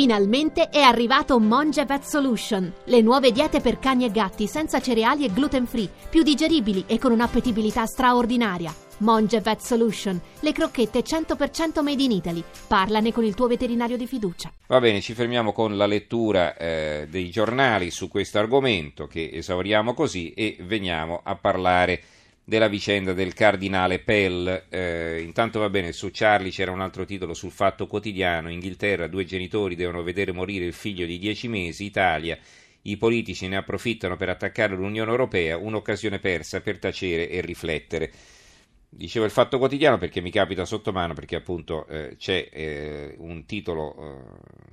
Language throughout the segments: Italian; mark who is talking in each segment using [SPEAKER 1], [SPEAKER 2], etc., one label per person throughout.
[SPEAKER 1] Finalmente è arrivato Monge Vet Solution, le nuove diete per cani e gatti senza cereali e gluten free, più digeribili e con un'appetibilità straordinaria. Monge Vet Solution, le crocchette 100% made in Italy. Parlane con il tuo veterinario di fiducia.
[SPEAKER 2] Va bene, ci fermiamo con la lettura eh, dei giornali su questo argomento che esauriamo così e veniamo a parlare della vicenda del cardinale Pell. Eh, intanto va bene, su Charlie c'era un altro titolo sul Fatto Quotidiano, Inghilterra, due genitori devono vedere morire il figlio di dieci mesi, Italia, i politici ne approfittano per attaccare l'Unione Europea, un'occasione persa per tacere e riflettere. Dicevo il Fatto Quotidiano perché mi capita sotto mano, perché appunto eh, c'è eh, un titolo eh,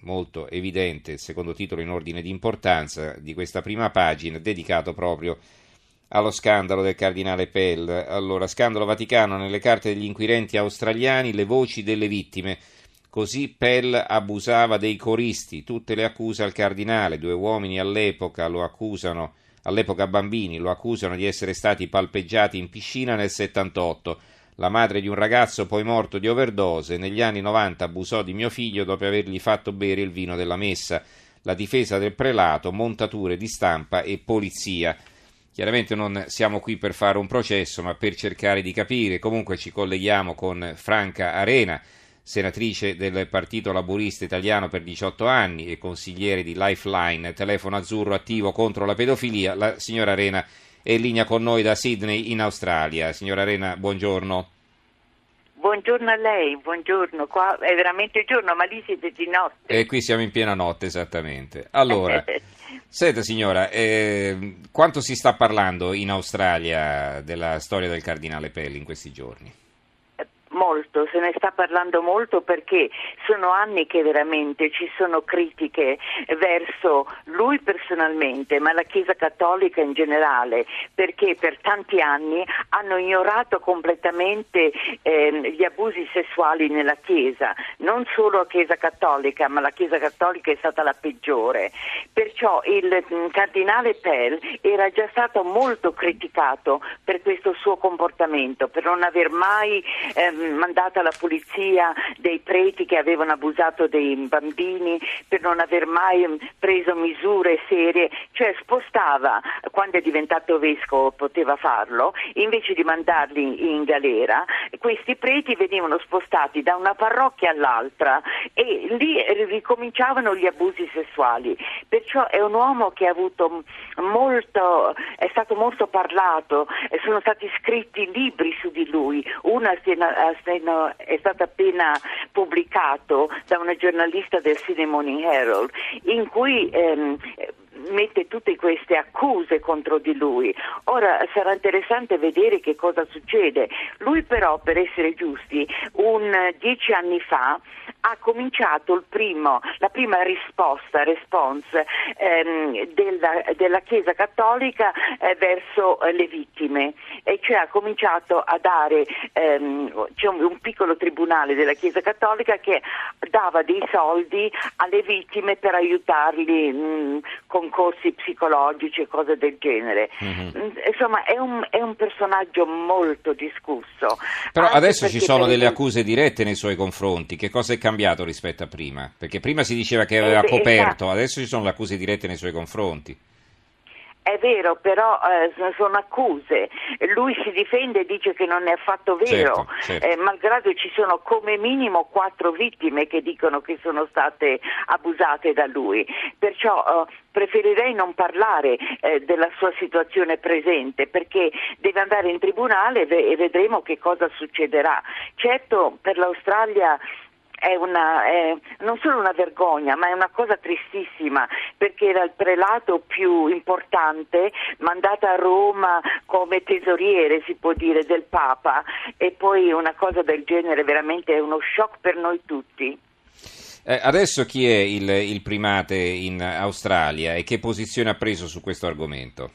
[SPEAKER 2] molto evidente, il secondo titolo in ordine di importanza di questa prima pagina, dedicato proprio allo scandalo del cardinale Pell. Allora, scandalo Vaticano nelle carte degli inquirenti australiani, le voci delle vittime. Così Pell abusava dei coristi, tutte le accuse al cardinale, due uomini all'epoca lo accusano, all'epoca bambini, lo accusano di essere stati palpeggiati in piscina nel 78. La madre di un ragazzo poi morto di overdose, negli anni 90 abusò di mio figlio dopo avergli fatto bere il vino della messa. La difesa del prelato, montature di stampa e polizia. Chiaramente non siamo qui per fare un processo, ma per cercare di capire. Comunque ci colleghiamo con Franca Arena, senatrice del Partito Laburista Italiano per 18 anni e consigliere di Lifeline, telefono azzurro attivo contro la pedofilia. La signora Arena è in linea con noi da Sydney in Australia. Signora Arena, buongiorno.
[SPEAKER 3] Buongiorno a lei, buongiorno. Qua è veramente giorno, ma lì siete di notte.
[SPEAKER 2] E qui siamo in piena notte, esattamente. Allora, senta signora, eh, quanto si sta parlando in Australia della storia del cardinale Pelli in questi giorni?
[SPEAKER 3] Molto, se ne sta parlando molto perché sono anni che veramente ci sono critiche verso lui personalmente, ma la Chiesa Cattolica in generale, perché per tanti anni hanno ignorato completamente eh, gli abusi sessuali nella Chiesa, non solo la Chiesa Cattolica, ma la Chiesa Cattolica è stata la peggiore. Perciò il mm, cardinale Pell era già stato molto criticato per questo suo comportamento, per non aver mai ehm, mandata alla polizia dei preti che avevano abusato dei bambini per non aver mai preso misure serie, cioè spostava, quando è diventato vescovo poteva farlo, invece di mandarli in galera, questi preti venivano spostati da una parrocchia all'altra e lì ricominciavano gli abusi sessuali. Perciò è un uomo che molto, è stato molto parlato, sono stati scritti libri su di lui, una è stato appena pubblicato da una giornalista del Morning Herald in cui ehm, mette tutte queste accuse contro di lui. Ora sarà interessante vedere che cosa succede. Lui però, per essere giusti, un dieci anni fa ha cominciato primo, la prima risposta, response ehm, della, della, Chiesa Cattolica eh, verso eh, le vittime, e cioè ha cominciato a dare, ehm, c'è un, un, piccolo tribunale della Chiesa Cattolica che dava dei soldi alle vittime per aiutarli mh, con corsi psicologici e cose del genere. Mm-hmm. Insomma, è un, è un, personaggio molto discusso.
[SPEAKER 2] Però adesso ci sono delle accuse dirette nei suoi confronti. Che cosa è cambiato rispetto a prima? Perché prima si diceva che aveva eh, coperto, esatto. adesso ci sono le accuse dirette nei suoi confronti.
[SPEAKER 3] È vero, però eh, sono accuse. Lui si difende e dice che non è affatto vero, certo, certo. Eh, malgrado ci sono come minimo quattro vittime che dicono che sono state abusate da lui. Perciò eh, preferirei non parlare eh, della sua situazione presente perché deve andare in tribunale e vedremo che cosa succederà. Certo, per l'Australia è, una, è non solo una vergogna, ma è una cosa tristissima perché era il prelato più importante mandato a Roma come tesoriere, si può dire, del Papa e poi una cosa del genere veramente è uno shock per noi tutti.
[SPEAKER 2] Eh, adesso chi è il, il primate in Australia e che posizione ha preso su questo argomento?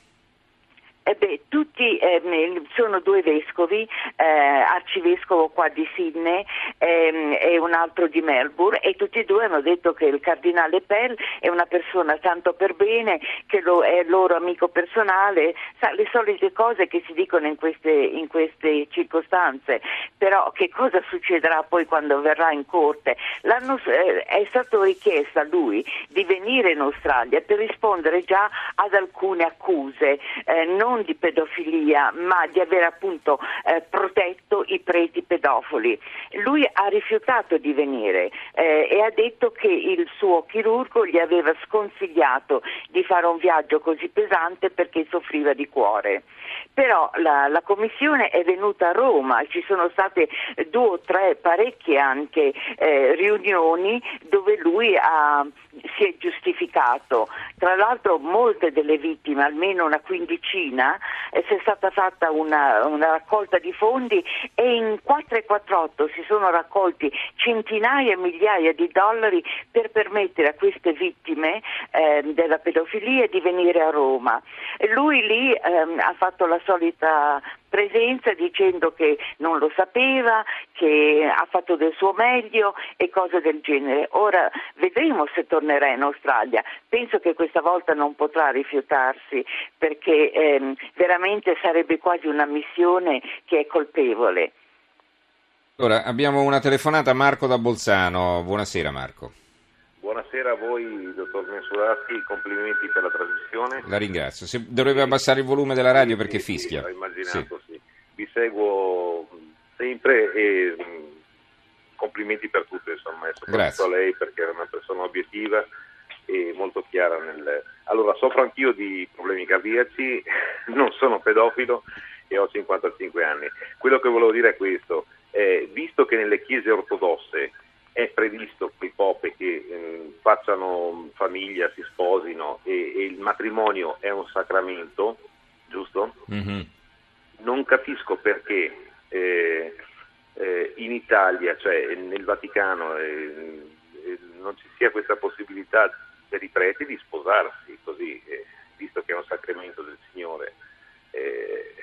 [SPEAKER 3] Eh beh, tutti ehm, sono due vescovi, eh, arcivescovo qua di Sydney ehm, e un altro di Melbourne e tutti e due hanno detto che il cardinale Pell è una persona tanto per bene, che lo, è loro amico personale, sa, le solite cose che si dicono in queste, in queste circostanze, però che cosa succederà poi quando verrà in corte? L'anno, eh, è stato richiesto a lui di venire in Australia per rispondere già ad alcune accuse, eh, non di pedofilia, ma di aver appunto eh, protetto i preti pedofili. Lui ha rifiutato di venire eh, e ha detto che il suo chirurgo gli aveva sconsigliato di fare un viaggio così pesante perché soffriva di cuore. Però la, la commissione è venuta a Roma, ci sono state due o tre parecchie anche eh, riunioni dove lui ha, si è giustificato. Tra l'altro molte delle vittime, almeno una quindicina, eh, si è stata fatta una, una, raccolta di fondi e in 448 si sono raccolti centinaia e migliaia di dollari per permettere a queste vittime eh, della pedofilia di venire a Roma. Lui lì ehm, ha fatto la solita presenza dicendo che non lo sapeva, che ha fatto del suo meglio e cose del genere. Ora vedremo se tornerà in Australia. Penso che questa volta non potrà rifiutarsi perché ehm, veramente sarebbe quasi una missione che è colpevole.
[SPEAKER 2] Ora abbiamo una telefonata Marco da Bolzano. Buonasera Marco.
[SPEAKER 4] Buonasera a voi, dottor Mensurati, complimenti per la trasmissione.
[SPEAKER 2] La ringrazio. Se dovrebbe abbassare il volume della radio perché
[SPEAKER 4] sì,
[SPEAKER 2] fischia.
[SPEAKER 4] Sì, ho immaginato, sì. Vi seguo sempre e complimenti per tutto, insomma, soprattutto
[SPEAKER 2] Grazie.
[SPEAKER 4] a lei perché è una persona obiettiva e molto chiara nel... Allora, soffro anch'io di problemi cardiaci, non sono pedofilo e ho 55 anni. Quello che volevo dire è questo, eh, visto che nelle chiese ortodosse è previsto che i popi che eh, facciano famiglia, si sposino e, e, il matrimonio è un sacramento, giusto?
[SPEAKER 2] Mm-hmm.
[SPEAKER 4] Non capisco perché eh, eh, in Italia, cioè nel Vaticano, eh, non ci sia questa possibilità per i preti di sposarsi così, eh, visto che è un sacramento del Signore. Eh,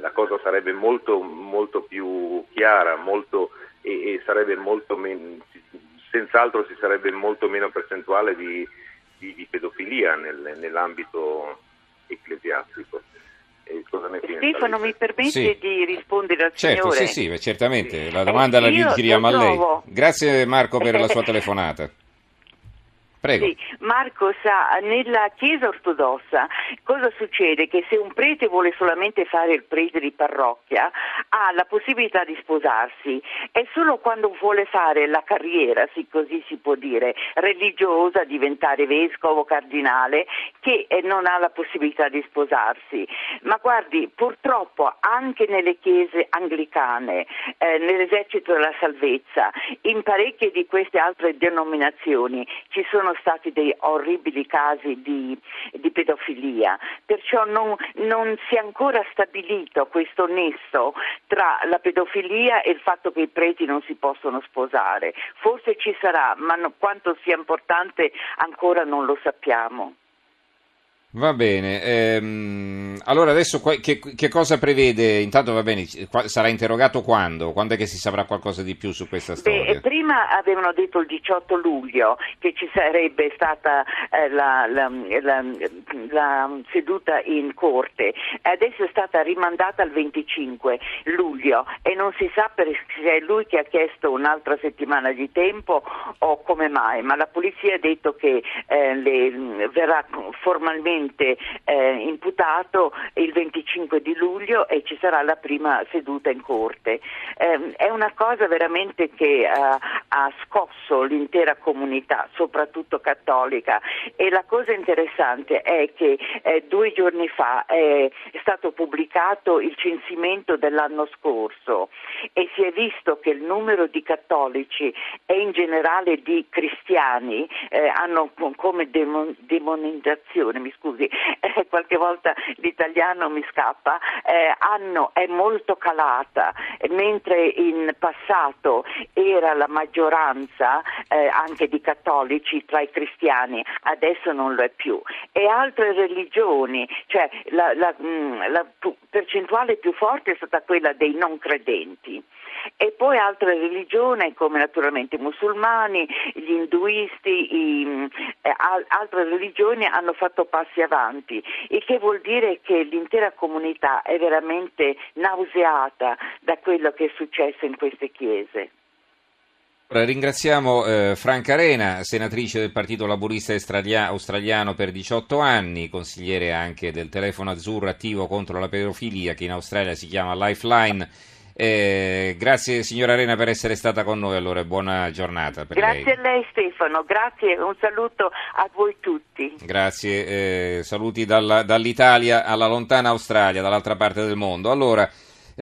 [SPEAKER 4] la cosa sarebbe molto, molto più chiara, molto e, e sarebbe molto meno, senz'altro ci sarebbe molto meno percentuale di, di, di pedofilia nel, nell'ambito ecclesiastico.
[SPEAKER 3] Stefano, mi permette
[SPEAKER 2] Sì.
[SPEAKER 3] di rispondere al
[SPEAKER 2] Certo,
[SPEAKER 3] signore?
[SPEAKER 2] sì, sì, certamente. La domanda la
[SPEAKER 3] Eh, io
[SPEAKER 2] giriamo a lei.
[SPEAKER 3] trovo-
[SPEAKER 2] Grazie Marco per la sua telefonata. Prego.
[SPEAKER 3] Sì, Marco sa, nella Chiesa ortodossa cosa succede? Che se un prete vuole solamente fare il prete di parrocchia ha la possibilità di sposarsi, è solo quando vuole fare la carriera, sì, così si può dire, religiosa, diventare vescovo, cardinale, che eh, non ha la possibilità di sposarsi. Ma guardi, purtroppo anche nelle chiese anglicane, eh, nell'esercito della salvezza, in parecchie di queste altre denominazioni ci sono stati dei orribili casi di, di pedofilia, perciò non, non, si è ancora stabilito questo nesso tra la pedofilia e il fatto che i preti non si possono sposare. Forse ci sarà, ma no, quanto sia importante ancora non lo sappiamo.
[SPEAKER 2] Va bene, ehm, allora adesso che, che cosa prevede? Intanto va bene, sarà interrogato quando? Quando è che si saprà qualcosa di più su questa
[SPEAKER 3] Beh,
[SPEAKER 2] storia?
[SPEAKER 3] prima avevano detto il 18 luglio che ci sarebbe stata eh, la, la- la- la seduta in corte, adesso è stata rimandata al 25 luglio e non si sa per- se è lui che ha chiesto un'altra settimana di tempo o come mai, ma la polizia ha detto che eh, le- verrà formalmente eh, imputato il 25 di luglio e ci sarà la prima seduta in corte. Eh, è una cosa veramente che eh, ha scosso l'intera comunità, soprattutto cattolica e la cosa interessante è che eh, due giorni fa è stato pubblicato il censimento dell'anno scorso e si è visto che il numero di cattolici e in generale di cristiani eh, hanno co- come demon- demonizzazione, mi scusi, eh, qualche volta l'italiano mi scappa, eh, hanno, è molto calata, mentre in passato era la maggior maggioranza eh, anche di cattolici tra i cristiani, adesso non lo è più. E altre religioni, cioè la, la, mm, la percentuale più forte è stata quella dei non credenti e poi altre religioni come naturalmente i musulmani, gli induisti, i, eh, altre religioni hanno fatto passi avanti, il che vuol dire che l'intera comunità è veramente nauseata da quello che è successo in queste chiese.
[SPEAKER 2] Ringraziamo eh, Franca Arena, senatrice del Partito Laburista Australiano per 18 anni, consigliere anche del telefono azzurro attivo contro la pedofilia che in Australia si chiama Lifeline. Eh, grazie signora Arena per essere stata con noi, allora buona giornata.
[SPEAKER 3] grazie
[SPEAKER 2] lei.
[SPEAKER 3] a lei Stefano, grazie, un saluto a voi tutti.
[SPEAKER 2] Grazie, eh, saluti dalla, dall'Italia alla lontana Australia, dall'altra parte del mondo. Allora,